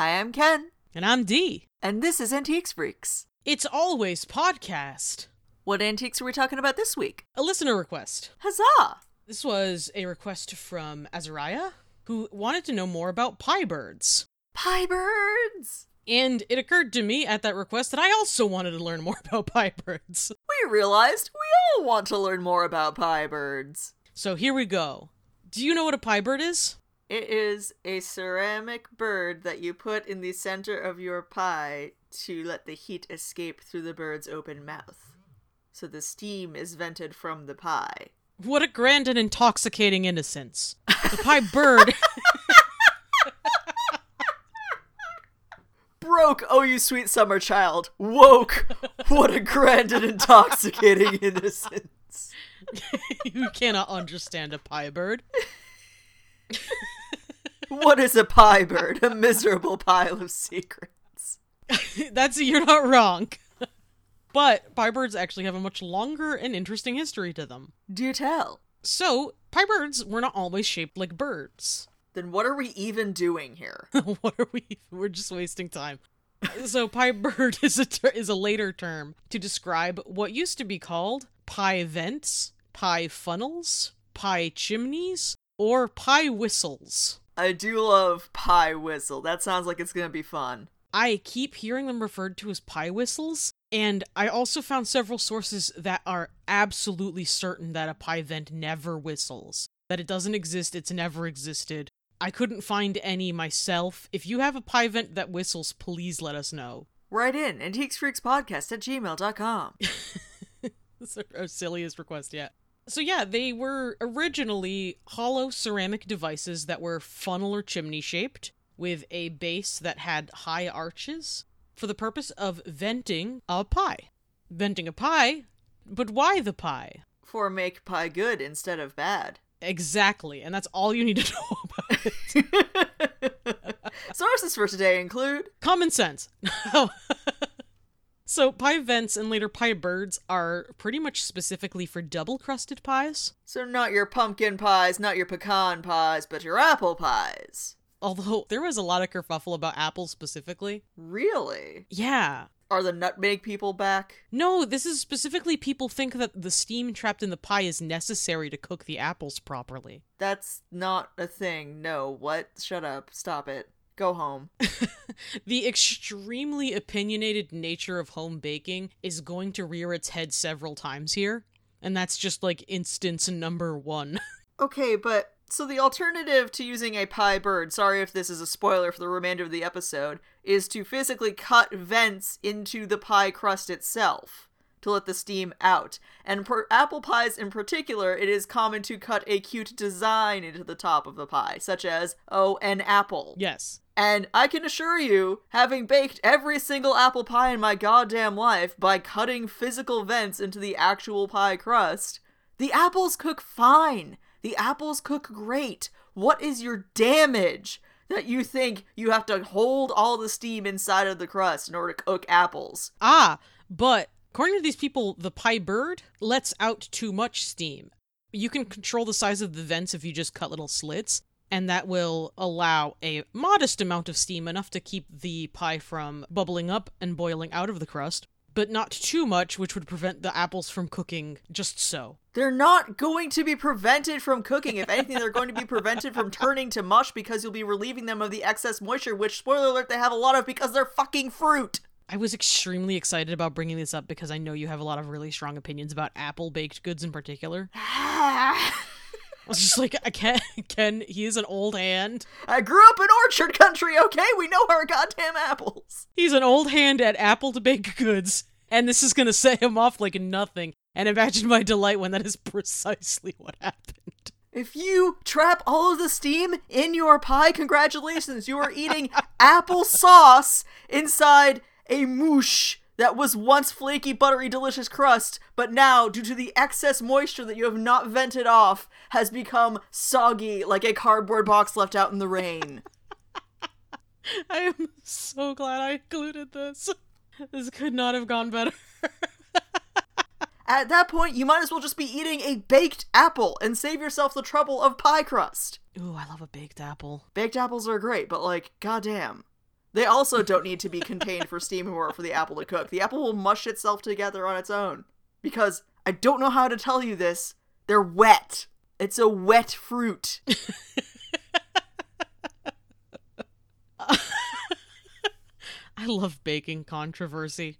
Hi, I'm Ken, And I'm Dee. and this is Antiques Freaks. It's always podcast. What antiques are we talking about this week? A listener request. Huzzah! This was a request from Azariah, who wanted to know more about pie birds. Pie birds! And it occurred to me at that request that I also wanted to learn more about pie birds. We realized we all want to learn more about pie birds. So here we go. Do you know what a pie bird is? It is a ceramic bird that you put in the center of your pie to let the heat escape through the bird's open mouth. So the steam is vented from the pie. What a grand and intoxicating innocence. The pie bird. Broke, oh you sweet summer child. Woke, what a grand and intoxicating innocence. you cannot understand a pie bird. What is a pie bird? A miserable pile of secrets. That's you're not wrong. but pie birds actually have a much longer and interesting history to them. Do tell. So, pie birds were not always shaped like birds. Then what are we even doing here? what are we? We're just wasting time. so, pie bird is a ter- is a later term to describe what used to be called pie vents, pie funnels, pie chimneys, or pie whistles. I do love pie whistle. That sounds like it's gonna be fun. I keep hearing them referred to as pie whistles, and I also found several sources that are absolutely certain that a pie vent never whistles. That it doesn't exist, it's never existed. I couldn't find any myself. If you have a pie vent that whistles, please let us know. Write in antiquesfreakspodcast at gmail.com. That's our silliest request yet. So yeah, they were originally hollow ceramic devices that were funnel or chimney shaped with a base that had high arches for the purpose of venting a pie. Venting a pie? But why the pie? For make pie good instead of bad. Exactly, and that's all you need to know about it. Sources for today include Common sense. so, pie vents and later pie birds are pretty much specifically for double crusted pies. so not your pumpkin pies, not your pecan pies, but your apple pies. Although there was a lot of kerfuffle about apples specifically. Really? Yeah. Are the nutmeg people back? No, this is specifically people think that the steam trapped in the pie is necessary to cook the apples properly. That's not a thing. No, what? Shut up. Stop it. Go home. The extremely opinionated nature of home baking is going to rear its head several times here. And that's just like instance number one. Okay, but so the alternative to using a pie bird, sorry if this is a spoiler for the remainder of the episode, is to physically cut vents into the pie crust itself to let the steam out. And for apple pies in particular, it is common to cut a cute design into the top of the pie, such as, oh, an apple. yes. And I can assure you, having baked every single apple pie in my goddamn life by cutting physical vents into the actual pie crust, the apples cook fine. The apples cook great. What is your damage that you think you have to hold all the steam inside of the crust in order to cook apples? Ah, but according to these people, the pie bird lets out too much steam. You can control the size of the vents if you just cut little slits, and that will allow a modest amount of steam, enough to keep the pie from bubbling up and boiling out of the crust, but not too much, which would prevent the apples from cooking just so. They're not going to be prevented from cooking. If anything, they're going to be prevented from turning to mush because you'll be relieving them of the excess moisture, which, spoiler alert, they have a lot of because they're fucking fruit. I was extremely excited about bringing this up because I know you have a lot of really strong opinions about apple baked goods in particular. I was just like, I can't, Ken, he is an old hand. I grew up in orchard country, okay? We know our goddamn apples. He's an old hand at apple to bake goods, and this is gonna set him off like nothing. And imagine my delight when that is precisely what happened. If you trap all of the steam in your pie, congratulations, you are eating apple sauce inside a mouche that was once flaky, buttery, delicious crust, but now, due to the excess moisture that you have not vented off, has become soggy like a cardboard box left out in the rain. I am so glad I included this. This could not have gone better. At that point, you might as well just be eating a baked apple and save yourself the trouble of pie crust. Ooh, I love a baked apple. Baked apples are great, but like, goddamn. They also don't need to be contained for steam or for the apple to cook. The apple will mush itself together on its own. Because I don't know how to tell you this, they're wet. It's a wet fruit. I love baking controversy.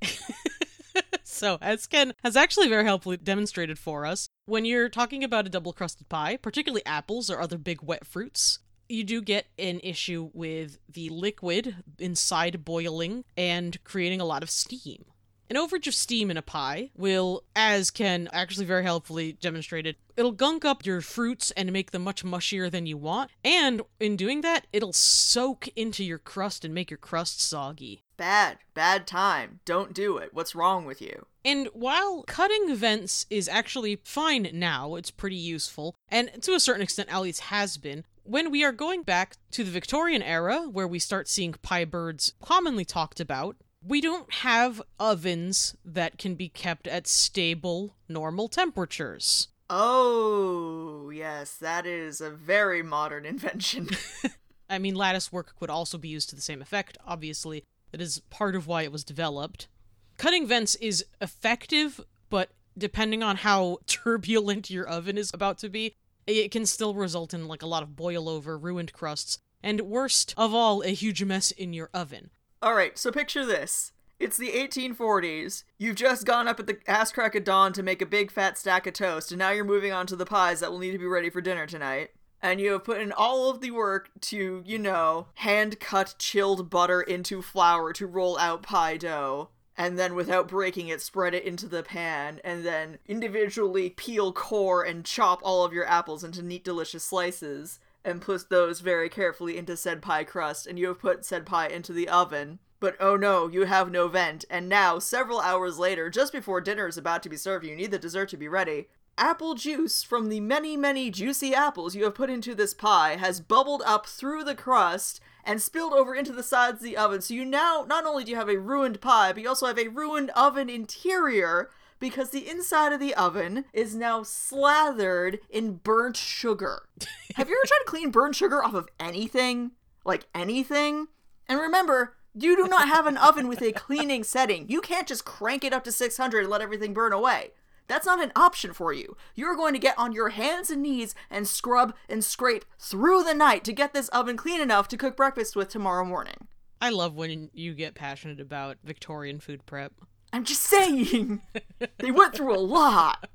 so, as Ken has actually very helpfully demonstrated for us, when you're talking about a double crusted pie, particularly apples or other big wet fruits, you do get an issue with the liquid inside boiling and creating a lot of steam. An overage of steam in a pie will, as Ken actually very helpfully demonstrated, it'll gunk up your fruits and make them much mushier than you want. And in doing that, it'll soak into your crust and make your crust soggy. Bad, bad time. Don't do it. What's wrong with you? And while cutting vents is actually fine now, it's pretty useful, and to a certain extent, at least has been, when we are going back to the Victorian era, where we start seeing pie birds commonly talked about, we don't have ovens that can be kept at stable, normal temperatures. Oh, yes, that is a very modern invention. I mean, lattice work could also be used to the same effect, obviously. That is part of why it was developed. Cutting vents is effective, but depending on how turbulent your oven is about to be, it can still result in like a lot of boil over, ruined crusts, and worst of all, a huge mess in your oven. All right, so picture this. It's the 1840s. You've just gone up at the ass crack of dawn to make a big fat stack of toast, and now you're moving on to the pies that will need to be ready for dinner tonight. And you have put in all of the work to, you know, hand cut chilled butter into flour to roll out pie dough. And then, without breaking it, spread it into the pan, and then individually peel core and chop all of your apples into neat, delicious slices and put those very carefully into said pie crust, and you have put said pie into the oven. But oh no, you have no vent, and now, several hours later, just before dinner is about to be served, you need the dessert to be ready. Apple juice from the many, many juicy apples you have put into this pie has bubbled up through the crust and spilled over into the sides of the oven. So you now, not only do you have a ruined pie, but you also have a ruined oven interior because the inside of the oven is now slathered in burnt sugar. Have you ever tried to clean burnt sugar off of anything? Like anything? And remember, you do not have an oven with a cleaning setting. You can't just crank it up to 600 and let everything burn away. That's not an option for you. You're going to get on your hands and knees and scrub and scrape through the night to get this oven clean enough to cook breakfast with tomorrow morning. I love when you get passionate about Victorian food prep. I'm just saying, they went through a lot.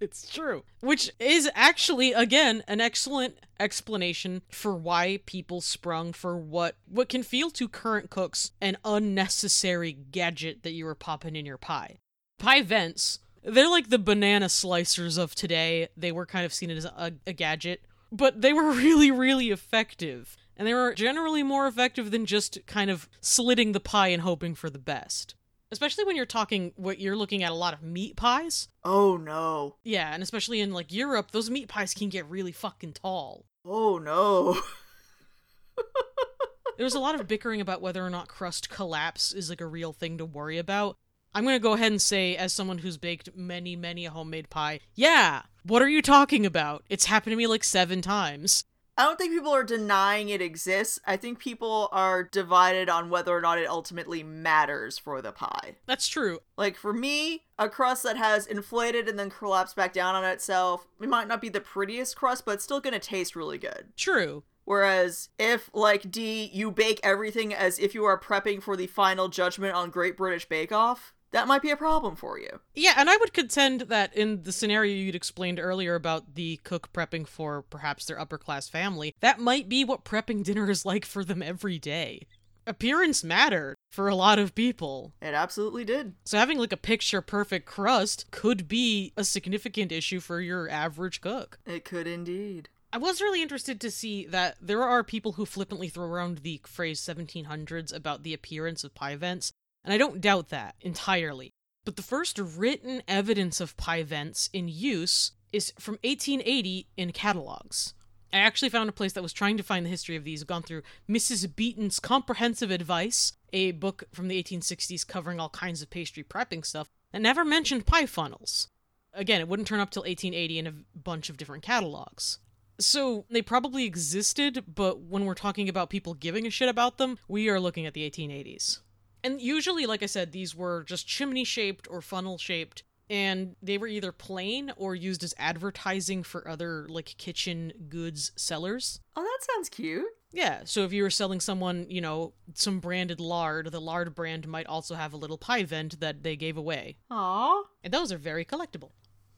It's true. Which is actually, again, an excellent explanation for why people sprung for what what can feel to current cooks an unnecessary gadget that you were popping in your pie. Pie vents, they're like the banana slicers of today. They were kind of seen as a, a gadget, but they were really, really effective. And they were generally more effective than just kind of slitting the pie and hoping for the best especially when you're talking what you're looking at a lot of meat pies. Oh no. Yeah, and especially in like Europe, those meat pies can get really fucking tall. Oh no. there was a lot of bickering about whether or not crust collapse is like a real thing to worry about. I'm going to go ahead and say, as someone who's baked many, many a homemade pie, yeah, what are you talking about? It's happened to me like seven times. I don't think people are denying it exists. I think people are divided on whether or not it ultimately matters for the pie. That's true. Like for me, a crust that has inflated and then collapsed back down on itself, it might not be the prettiest crust, but it's still going to taste really good. True. Whereas if, like D, you bake everything as if you are prepping for the final judgment on Great British Bake Off, that might be a problem for you. Yeah, and I would contend that in the scenario you'd explained earlier about the cook prepping for perhaps their upper class family, that might be what prepping dinner is like for them every day. Appearance mattered for a lot of people. It absolutely did. So having like a picture perfect crust could be a significant issue for your average cook. It could indeed. I was really interested to see that there are people who flippantly throw around the phrase 1700s about the appearance of pie vents, and I don't doubt that entirely. But the first written evidence of pie vents in use is from 1880 in catalogs. I actually found a place that was trying to find the history of these, gone through Mrs. Beeton's Comprehensive Advice, a book from the 1860s covering all kinds of pastry prepping stuff, that never mentioned pie funnels. Again, it wouldn't turn up till 1880 in a bunch of different catalogs. So they probably existed, but when we're talking about people giving a shit about them, we are looking at the 1880s. And usually, like I said, these were just chimney shaped or funnel shaped, and they were either plain or used as advertising for other, like, kitchen goods sellers. Oh, that sounds cute. Yeah, so if you were selling someone, you know, some branded lard, the lard brand might also have a little pie vent that they gave away. Aw. And those are very collectible.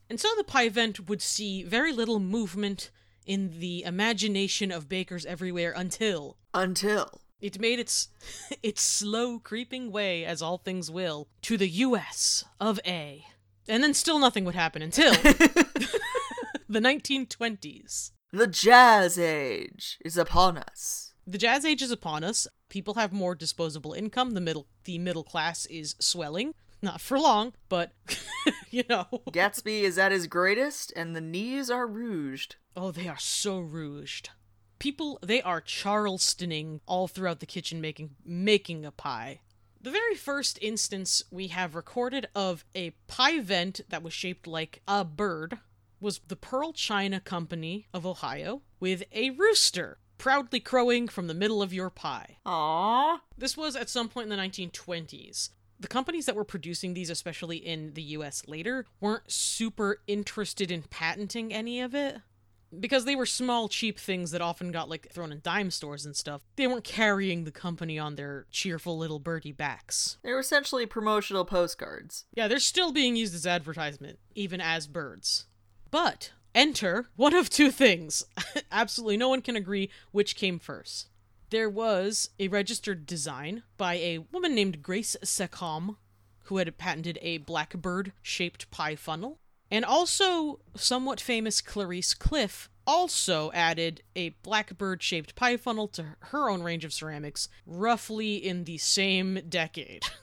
And so the pie vent would see very little movement in the imagination of bakers everywhere until Until. It made its its slow creeping way, as all things will, to the US of A. And then still nothing would happen until the 1920s. The Jazz Age is upon us. The jazz age is upon us. People have more disposable income. The middle the middle class is swelling. Not for long, but you know. Gatsby is at his greatest, and the knees are rouged. Oh, they are so rouged. People they are charlestoning all throughout the kitchen making making a pie. The very first instance we have recorded of a pie vent that was shaped like a bird was the Pearl China Company of Ohio with a rooster proudly crowing from the middle of your pie. Aww. This was at some point in the 1920s. The companies that were producing these, especially in the US later, weren't super interested in patenting any of it. Because they were small, cheap things that often got like thrown in dime stores and stuff. They weren't carrying the company on their cheerful little birdie backs. They were essentially promotional postcards. Yeah, they're still being used as advertisement, even as birds. But enter one of two things. Absolutely no one can agree which came first. There was a registered design by a woman named Grace Secom, who had patented a blackbird shaped pie funnel. And also, somewhat famous Clarice Cliff also added a blackbird shaped pie funnel to her own range of ceramics, roughly in the same decade.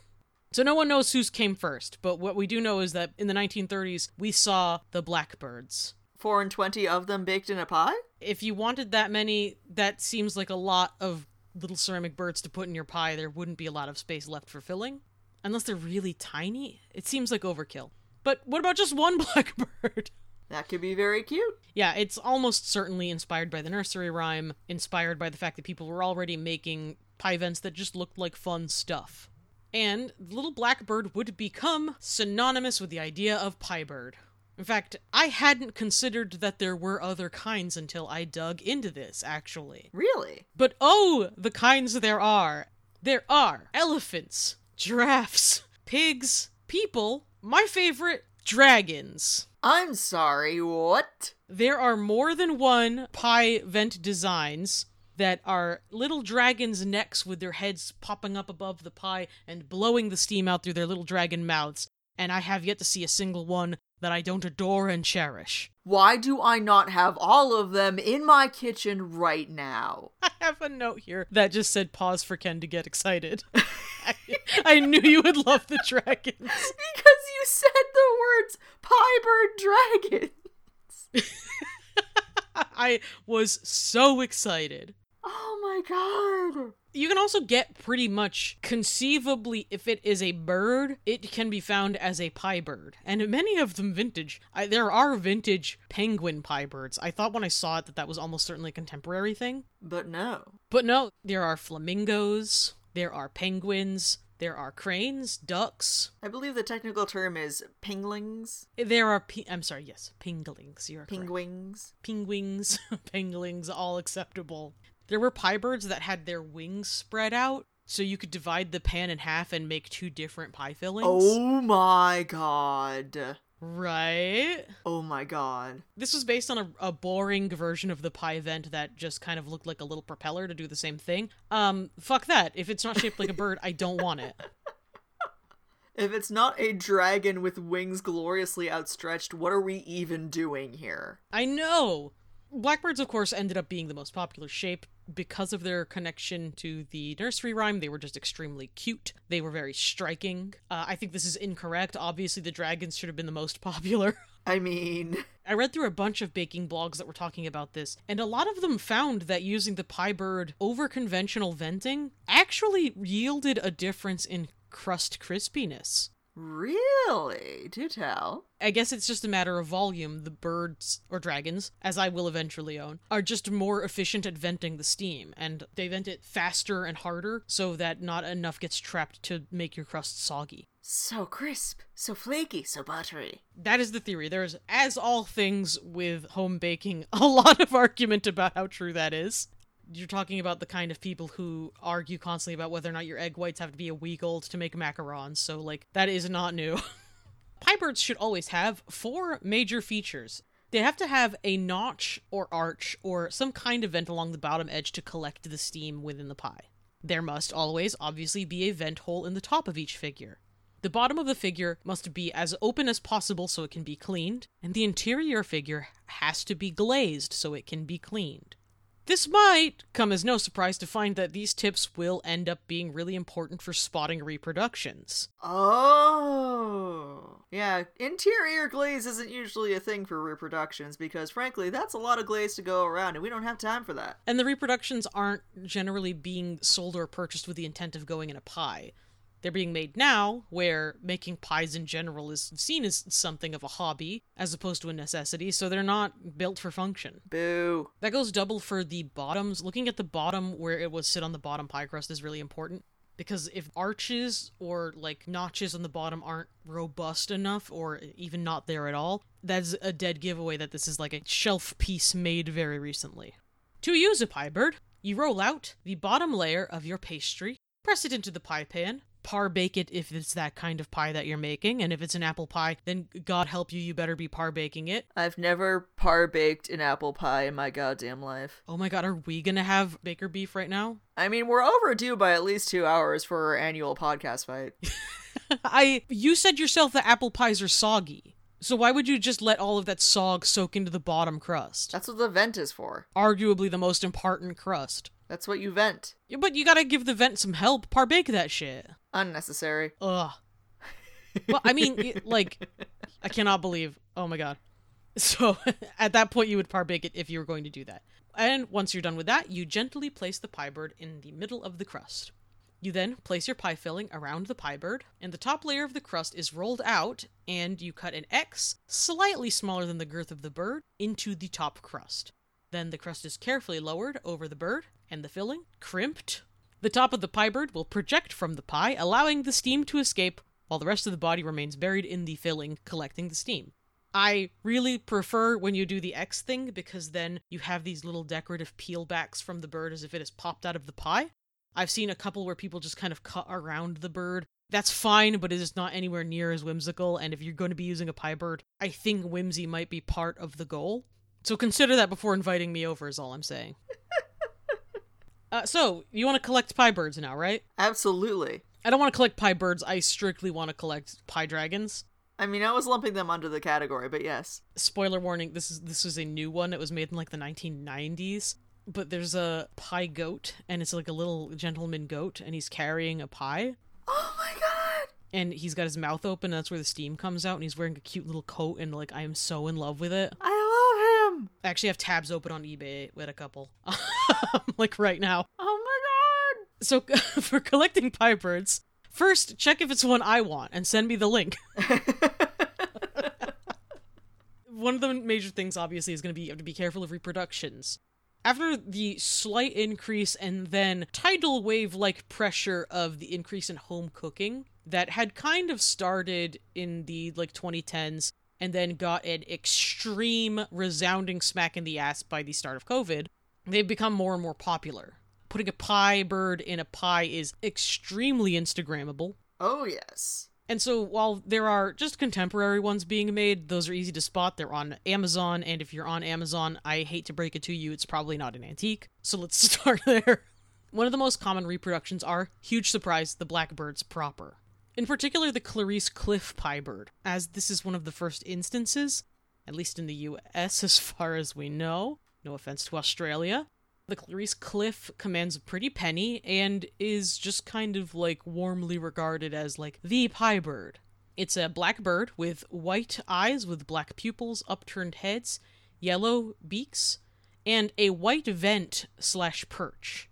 So no one knows whose came first, but what we do know is that in the 1930s, we saw the blackbirds. Four and twenty of them baked in a pie? If you wanted that many, that seems like a lot of little ceramic birds to put in your pie. There wouldn't be a lot of space left for filling. Unless they're really tiny, it seems like overkill. But what about just one blackbird? That could be very cute. Yeah, it's almost certainly inspired by the nursery rhyme, inspired by the fact that people were already making pie vents that just looked like fun stuff. And the little blackbird would become synonymous with the idea of pie bird. In fact, I hadn't considered that there were other kinds until I dug into this, actually. Really? But oh, the kinds there are! There are elephants, giraffes, pigs, people, my favorite, dragons. I'm sorry, what? There are more than one pie vent designs that are little dragons' necks with their heads popping up above the pie and blowing the steam out through their little dragon mouths, and I have yet to see a single one that I don't adore and cherish. Why do I not have all of them in my kitchen right now? I have a note here that just said pause for Ken to get excited. I, I knew you would love the dragons. Because you said the words pie bird dragons. I was so excited. Oh my god. You can also get pretty much conceivably, if it is a bird, it can be found as a pie bird. And many of them vintage. I, there are vintage penguin pie birds. I thought when I saw it that that was almost certainly a contemporary thing. But no. But no, there are flamingos, there are penguins, there are cranes, ducks, I believe the technical term is pinglings. there are, pe- I'm sorry, yes, pinglings. You're correct. Pingwings. Penguins, all acceptable. There were pie birds that had their wings spread out, so you could divide the pan in half and make two different pie fillings. Oh my god. Right? Oh my god. This was based on a, a boring version of the pie vent that just kind of looked like a little propeller to do the same thing. Um, fuck that. If it's not shaped like a bird, I don't want it. If it's not a dragon with wings gloriously outstretched, what are we even doing here? I know. Blackbirds, of course, ended up being the most popular shape because of their connection to the nursery rhyme. They were just extremely cute. They were very striking. Uh, I think this is incorrect. Obviously, the dragons should have been the most popular. I mean, I read through a bunch of baking blogs that were talking about this, and a lot of them found that using the pie bird over conventional venting actually yielded a difference in crust crispiness. Really? Do tell. I guess it's just a matter of volume. The birds, or dragons, as I will eventually own, are just more efficient at venting the steam, and they vent it faster and harder so that not enough gets trapped to make your crust soggy. So crisp, so flaky, so buttery. That is the theory. There's, as all things with home baking, a lot of argument about how true that is. You're talking about the kind of people who argue constantly about whether or not your egg whites have to be a week old to make macarons, so, like, that is not new. Pie birds should always have four major features. They have to have a notch or arch or some kind of vent along the bottom edge to collect the steam within the pie. There must always, obviously, be a vent hole in the top of each figure. The bottom of the figure must be as open as possible so it can be cleaned, and the interior figure has to be glazed so it can be cleaned. This might come as no surprise to find that these tips will end up being really important for spotting reproductions. Oh. Yeah, interior glaze isn't usually a thing for reproductions because, frankly, that's a lot of glaze to go around and we don't have time for that. And the reproductions aren't generally being sold or purchased with the intent of going in a pie. They're being made now, where making pies in general is seen as something of a hobby as opposed to a necessity, so they're not built for function. Boo. That goes double for the bottoms. Looking at the bottom where it would sit on the bottom pie crust is really important because if arches or like notches on the bottom aren't robust enough or even not there at all, that's a dead giveaway that this is like a shelf piece made very recently. To use a pie bird, you roll out the bottom layer of your pastry, press it into the pie pan, par bake it if it's that kind of pie that you're making, and if it's an apple pie, then God help you, you better be par baking it. I've never par baked an apple pie in my goddamn life. Oh my god, are we gonna have baker beef right now? I mean, we're overdue by at least two hours for our annual podcast fight. I you said yourself that apple pies are soggy. So why would you just let all of that sog soak into the bottom crust? That's what the vent is for. Arguably the most important crust. That's what you vent. Yeah, but you gotta give the vent some help. Parbake that shit. Unnecessary. Ugh. well, I mean, it- like, I cannot believe. Oh my god. So at that point, you would parbake it if you were going to do that. And once you're done with that, you gently place the pie bird in the middle of the crust. You then place your pie filling around the pie bird, and the top layer of the crust is rolled out, and you cut an X, slightly smaller than the girth of the bird, into the top crust. Then the crust is carefully lowered over the bird, and the filling crimped. The top of the pie bird will project from the pie, allowing the steam to escape, while the rest of the body remains buried in the filling, collecting the steam. I really prefer when you do the X thing because then you have these little decorative peelbacks from the bird as if it has popped out of the pie. I've seen a couple where people just kind of cut around the bird. That's fine, but it is not anywhere near as whimsical. And if you're going to be using a pie bird, I think whimsy might be part of the goal. So consider that before inviting me over, is all I'm saying. uh, so, you want to collect pie birds now, right? Absolutely. I don't want to collect pie birds, I strictly want to collect pie dragons. I mean, I was lumping them under the category, but yes. spoiler warning this is this is a new one it was made in like the 1990s but there's a pie goat and it's like a little gentleman goat and he's carrying a pie Oh my god! and he's got his mouth open and that's where the steam comes out and he's wearing a cute little coat and like i am so in love with it I love i actually have tabs open on ebay with a couple. Um, like right now. Oh my god! so for collecting pie birds first check if it's one i want and send me the link. One of the major things obviously is going to be you have to be careful of reproductions. After the slight increase and then tidal wave like pressure of the increase in home cooking that had kind of started in the like 2010s and then got an extreme resounding smack in the ass by the start of covid they've become more and more popular putting a pie bird in a pie is extremely instagrammable oh yes. and so while there are just contemporary ones being made, those are easy to spot. They're on Amazon, and if you're on Amazon, I hate to break it to you, it's probably not an antique. So let's start there. One of the most common reproductions are, huge surprise, the blackbirds proper. In particular, the Clarice Cliff pie bird, as this is one of the first instances, at least in the US as far as we know, no offense to Australia, the Clarice Cliff commands a pretty penny and is just kind of like warmly regarded as like the pie bird. It's a black bird with white eyes with black pupils, upturned heads, yellow beaks, and a white vent slash perch.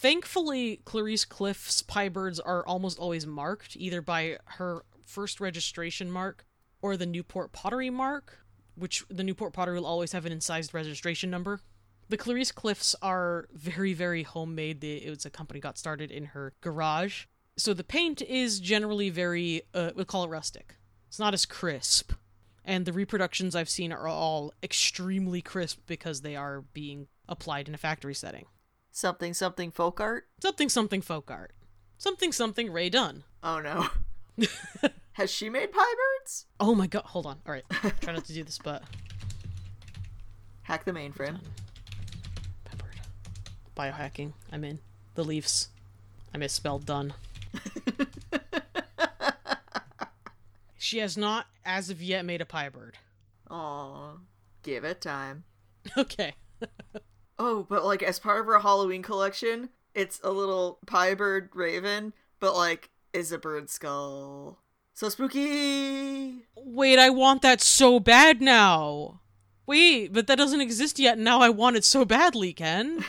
Thankfully, Clarice Cliff's pie birds are almost always marked, either by her first registration mark or the Newport Pottery mark, which the Newport Pottery will always have an incised registration number. The Clarice Cliffs are very, very homemade. It was a company got started in her garage. So the paint is generally very, uh, we'll call it rustic. It's not as crisp. And the reproductions I've seen are all extremely crisp because they are being applied in a factory setting. Something something folk art? Something something folk art. Something something Rae Dunn. Oh no. Has she made pie birds? Oh my god, hold on. All right. Try not to do this, but Hack the mainframe. peppered. Biohacking. I'm in. The Leafs. I misspelled done. she has not, as of yet, made a pie bird. Aw. Give it time. Okay. Oh, but like as part of her Halloween collection, it's a little pie bird raven, but like is a bird skull. So spooky. Wait, I want that so bad now. Wait, but that doesn't exist yet, and now I want it so badly, Ken.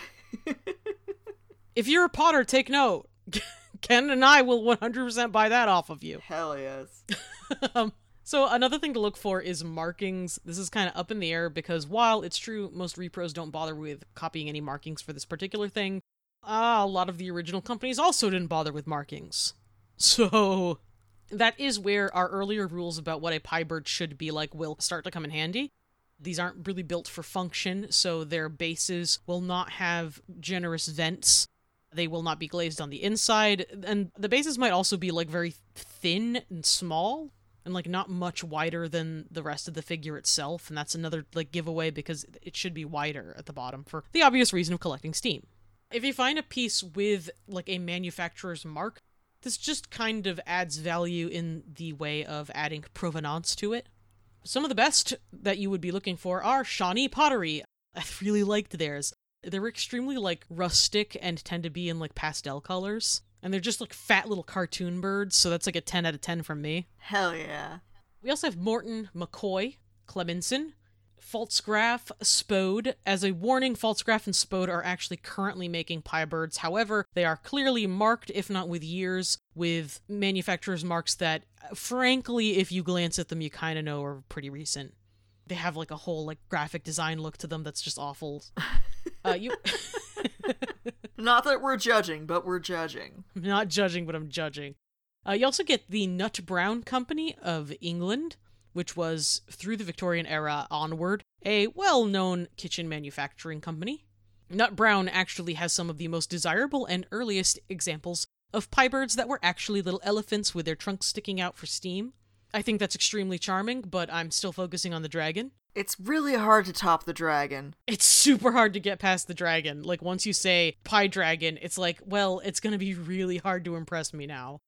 if you're a Potter, take note. Ken and I will 100% buy that off of you. Hell yes. um, so another thing to look for is markings. This is kind of up in the air because while it's true most repros don't bother with copying any markings for this particular thing, uh, a lot of the original companies also didn't bother with markings. So that is where our earlier rules about what a pie bird should be like will start to come in handy. These aren't really built for function, so their bases will not have generous vents. They will not be glazed on the inside, and the bases might also be like very thin and small and like not much wider than the rest of the figure itself, and that's another like giveaway because it should be wider at the bottom for the obvious reason of collecting steam. If you find a piece with like a manufacturer's mark, this just kind of adds value in the way of adding provenance to it. Some of the best that you would be looking for are Shawnee Pottery. I really liked theirs. They're extremely like rustic and tend to be in like pastel colors. And they're just like fat little cartoon birds, so that's like a 10 out of 10 from me. Hell yeah. We also have Morton McCoy, Cleminson, Pfaltzgraff, Spode. As a warning, Pfaltzgraff and Spode are actually currently making pie birds. However, they are clearly marked, if not with years, with manufacturers' marks that, frankly, if you glance at them, you kind of know are pretty recent. They have like a whole like graphic design look to them that's just awful. Uh, you. Not that we're judging, but we're judging. Not judging, but I'm judging. Uh, you also get the Nut Brown Company of England, which was, through the Victorian era onward, a well known kitchen manufacturing company. Nut Brown actually has some of the most desirable and earliest examples of pie birds that were actually little elephants with their trunks sticking out for steam. I think that's extremely charming, but I'm still focusing on the dragon. It's really hard to top the dragon. It's super hard to get past the dragon. Like, once you say pie dragon, it's like, well, it's gonna be really hard to impress me now.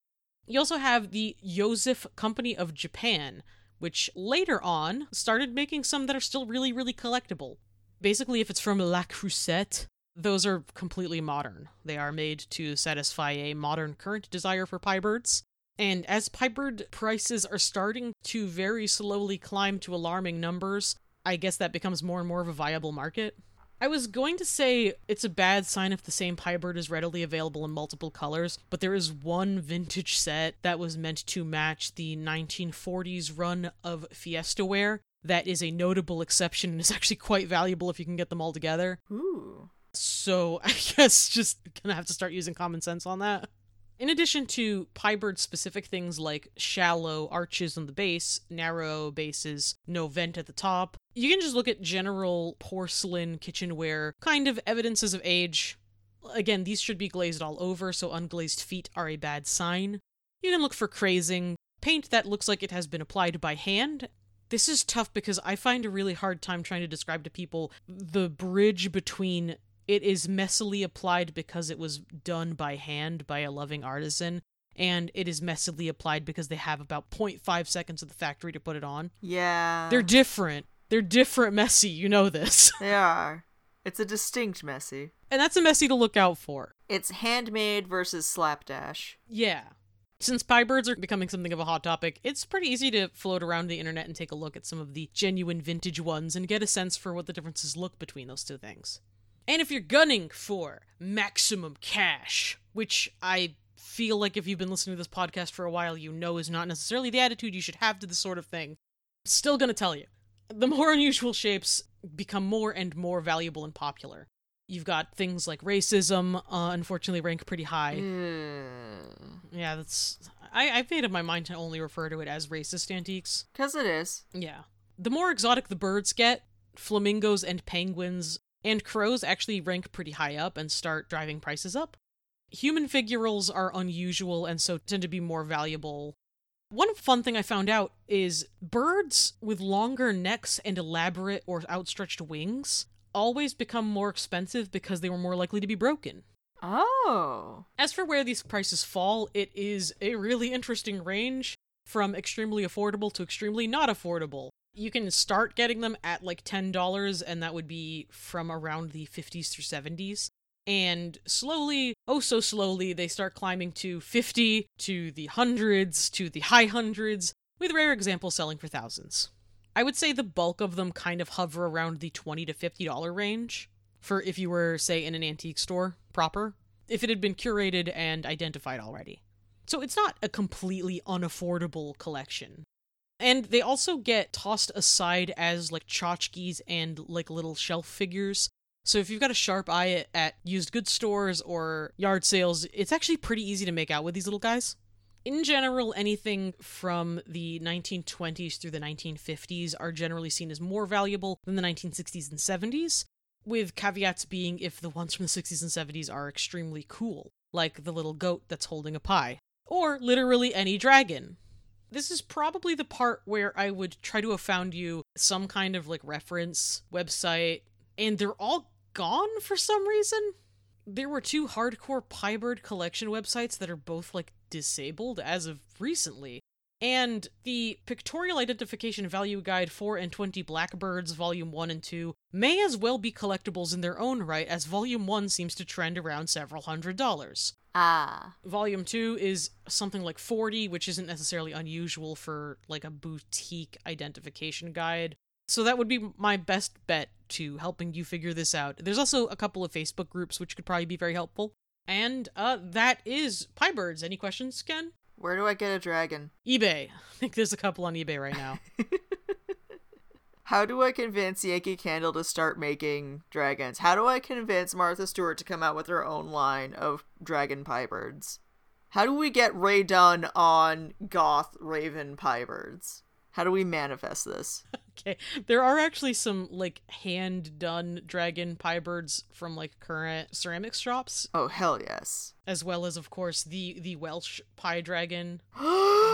You also have the Joseph Company of Japan, which later on started making some that are still really, really collectible. Basically, if it's from Le Creuset, those are completely modern. They are made to satisfy a modern current desire for pie birds. And as pie bird prices are starting to very slowly climb to alarming numbers, I guess that becomes more and more of a viable market. I was going to say it's a bad sign if the same pie bird is readily available in multiple colors, but there is one vintage set that was meant to match the 1940s run of Fiesta ware that is a notable exception and is actually quite valuable if you can get them all together. Ooh. So I guess just gonna have to start using common sense on that. In addition to pie bird specific things like shallow arches on the base, narrow bases, no vent at the top, you can just look at general porcelain kitchenware kind of evidences of age. Again, these should be glazed all over, so unglazed feet are a bad sign. You can look for crazing, paint that looks like it has been applied by hand. This is tough because I find a really hard time trying to describe to people the bridge between it is messily applied because it was done by hand by a loving artisan, and it is messily applied because they have about 0.5 seconds of the factory to put it on. Yeah. They're different. They're different messy, you know this. They are. It's a distinct messy. And that's a messy to look out for. It's handmade versus slapdash. Yeah. Since pie birds are becoming something of a hot topic, it's pretty easy to float around the internet and take a look at some of the genuine vintage ones and get a sense for what the differences look between those two things. And if you're gunning for maximum cash, which I feel like if you've been listening to this podcast for a while, you know is not necessarily the attitude you should have to this sort of thing. Still gonna tell you. The more unusual shapes become more and more valuable and popular. You've got things like racism, uh, unfortunately, rank pretty high. Yeah, that's. I, I've made up my mind to only refer to it as racist antiques. Because it is. Yeah. The more exotic the birds get, flamingos and penguins and crows actually rank pretty high up and start driving prices up. Human figurals are unusual and so tend to be more valuable. One fun thing I found out is birds with longer necks and elaborate or outstretched wings always become more expensive because they were more likely to be broken. Oh. As for where these prices fall, it is a really interesting range from extremely affordable to extremely not affordable. You can start getting them at like $10, and that would be from around the 50s through 70s. And slowly, oh so slowly, they start climbing to 50, to the hundreds, to the high hundreds, with rare examples selling for thousands. I would say the bulk of them kind of hover around the 20 to $50 range for if you were, say, in an antique store proper, if it had been curated and identified already. So it's not a completely unaffordable collection. And they also get tossed aside as like tchotchkes and like little shelf figures. So if you've got a sharp eye at used goods stores or yard sales, it's actually pretty easy to make out with these little guys. In general, anything from the 1920s through the 1950s are generally seen as more valuable than the 1960s and 70s, with caveats being if the ones from the 60s and 70s are extremely cool, like the little goat that's holding a pie, or literally any dragon. This is probably the part where I would try to have found you some kind of like reference website, and they're all gone for some reason. There were two hardcore Piebird collection websites that are both like disabled as of recently. And the Pictorial Identification Value Guide 4 and 20 Blackbirds Volume 1 and 2 may as well be collectibles in their own right, as Volume 1 seems to trend around several hundred dollars. Ah. Volume 2 is something like 40, which isn't necessarily unusual for like a boutique identification guide. So that would be my best bet to helping you figure this out. There's also a couple of Facebook groups which could probably be very helpful. And uh that is Piebirds. Any questions, Ken? Where do I get a dragon? eBay. I think there's a couple on eBay right now. How do I convince Yankee Candle to start making dragons? How do I convince Martha Stewart to come out with her own line of dragon piebirds? How do we get Rae Dunn on goth raven piebirds? How do we manifest this? Okay. There are actually some like hand done dragon pie birds from like current ceramics shops, Oh hell yes. as well as of course the the Welsh pie dragon.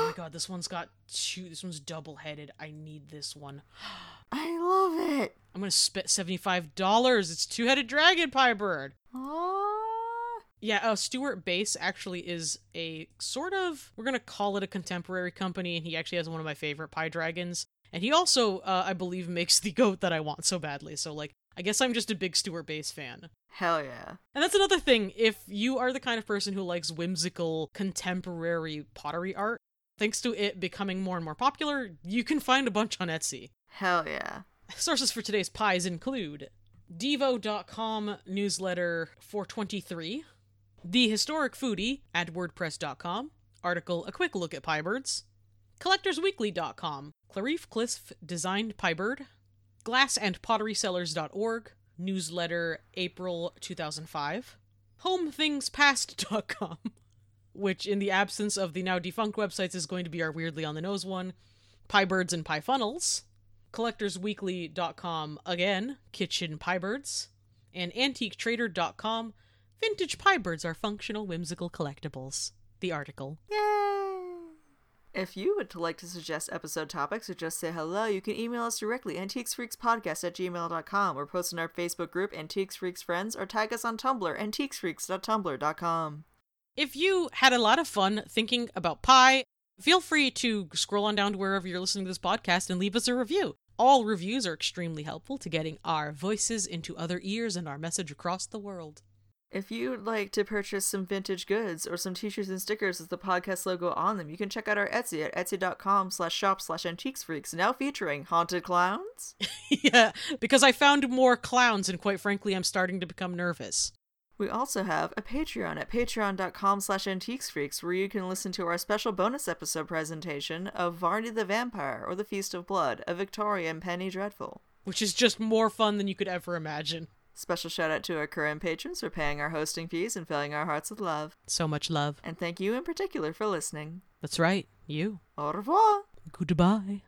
Oh my god, this one's got two this one's double headed. I need this one. I love it. I'm gonna spit seventy five dollars. It's two headed dragon pie bird. Aww. Yeah, uh, Stuart Base actually is a sort of we're gonna call it a contemporary company, and he actually has one of my favorite pie dragons. And he also, uh, I believe, makes the goat that I want so badly. So like, I guess I'm just a big Stuart Base fan. Hell yeah. And that's another thing. If you are the kind of person who likes whimsical contemporary pottery art, thanks to it becoming more and more popular, you can find a bunch on Etsy. Hell yeah. Sources for today's pies include Devo.com newsletter 423, The Historic Foodie at WordPress.com, article A Quick Look at Piebirds, CollectorsWeekly.com, Clarice Cliff designed Piebird, GlassandPotterySellers.org, newsletter April 2005, HomeThingsPast.com, which in the absence of the now defunct websites is going to be our weirdly on the nose one, Piebirds and Pie Funnels, collectorsweekly.com again, kitchen piebirds, and antiquetrader.com, vintage piebirds are functional whimsical collectibles. The article. Yay! If you would like to suggest episode topics or just say hello, you can email us directly, antiquesfreakspodcast at gmail.com, or post in our Facebook group, Antiques Freaks Friends, or tag us on Tumblr, antiquesfreaks.tumblr.com. If you had a lot of fun thinking about pie, feel free to scroll on down to wherever you're listening to this podcast and leave us a review. All reviews are extremely helpful to getting our voices into other ears and our message across the world. If you'd like to purchase some vintage goods or some t-shirts and stickers with the podcast logo on them, you can check out our Etsy at etsy.com slash shop slash antiquesfreaks, now featuring haunted clowns, yeah, because I found more clowns and quite frankly, I'm starting to become nervous. We also have a Patreon at patreon.com slash antiquesfreaks where you can listen to our special bonus episode presentation of Varney the Vampire or the Feast of Blood, a Victorian Penny Dreadful. Which is just more fun than you could ever imagine. Special shout out to our current patrons for paying our hosting fees and filling our hearts with love. So much love. And thank you in particular for listening. That's right. You. Au revoir. Goodbye.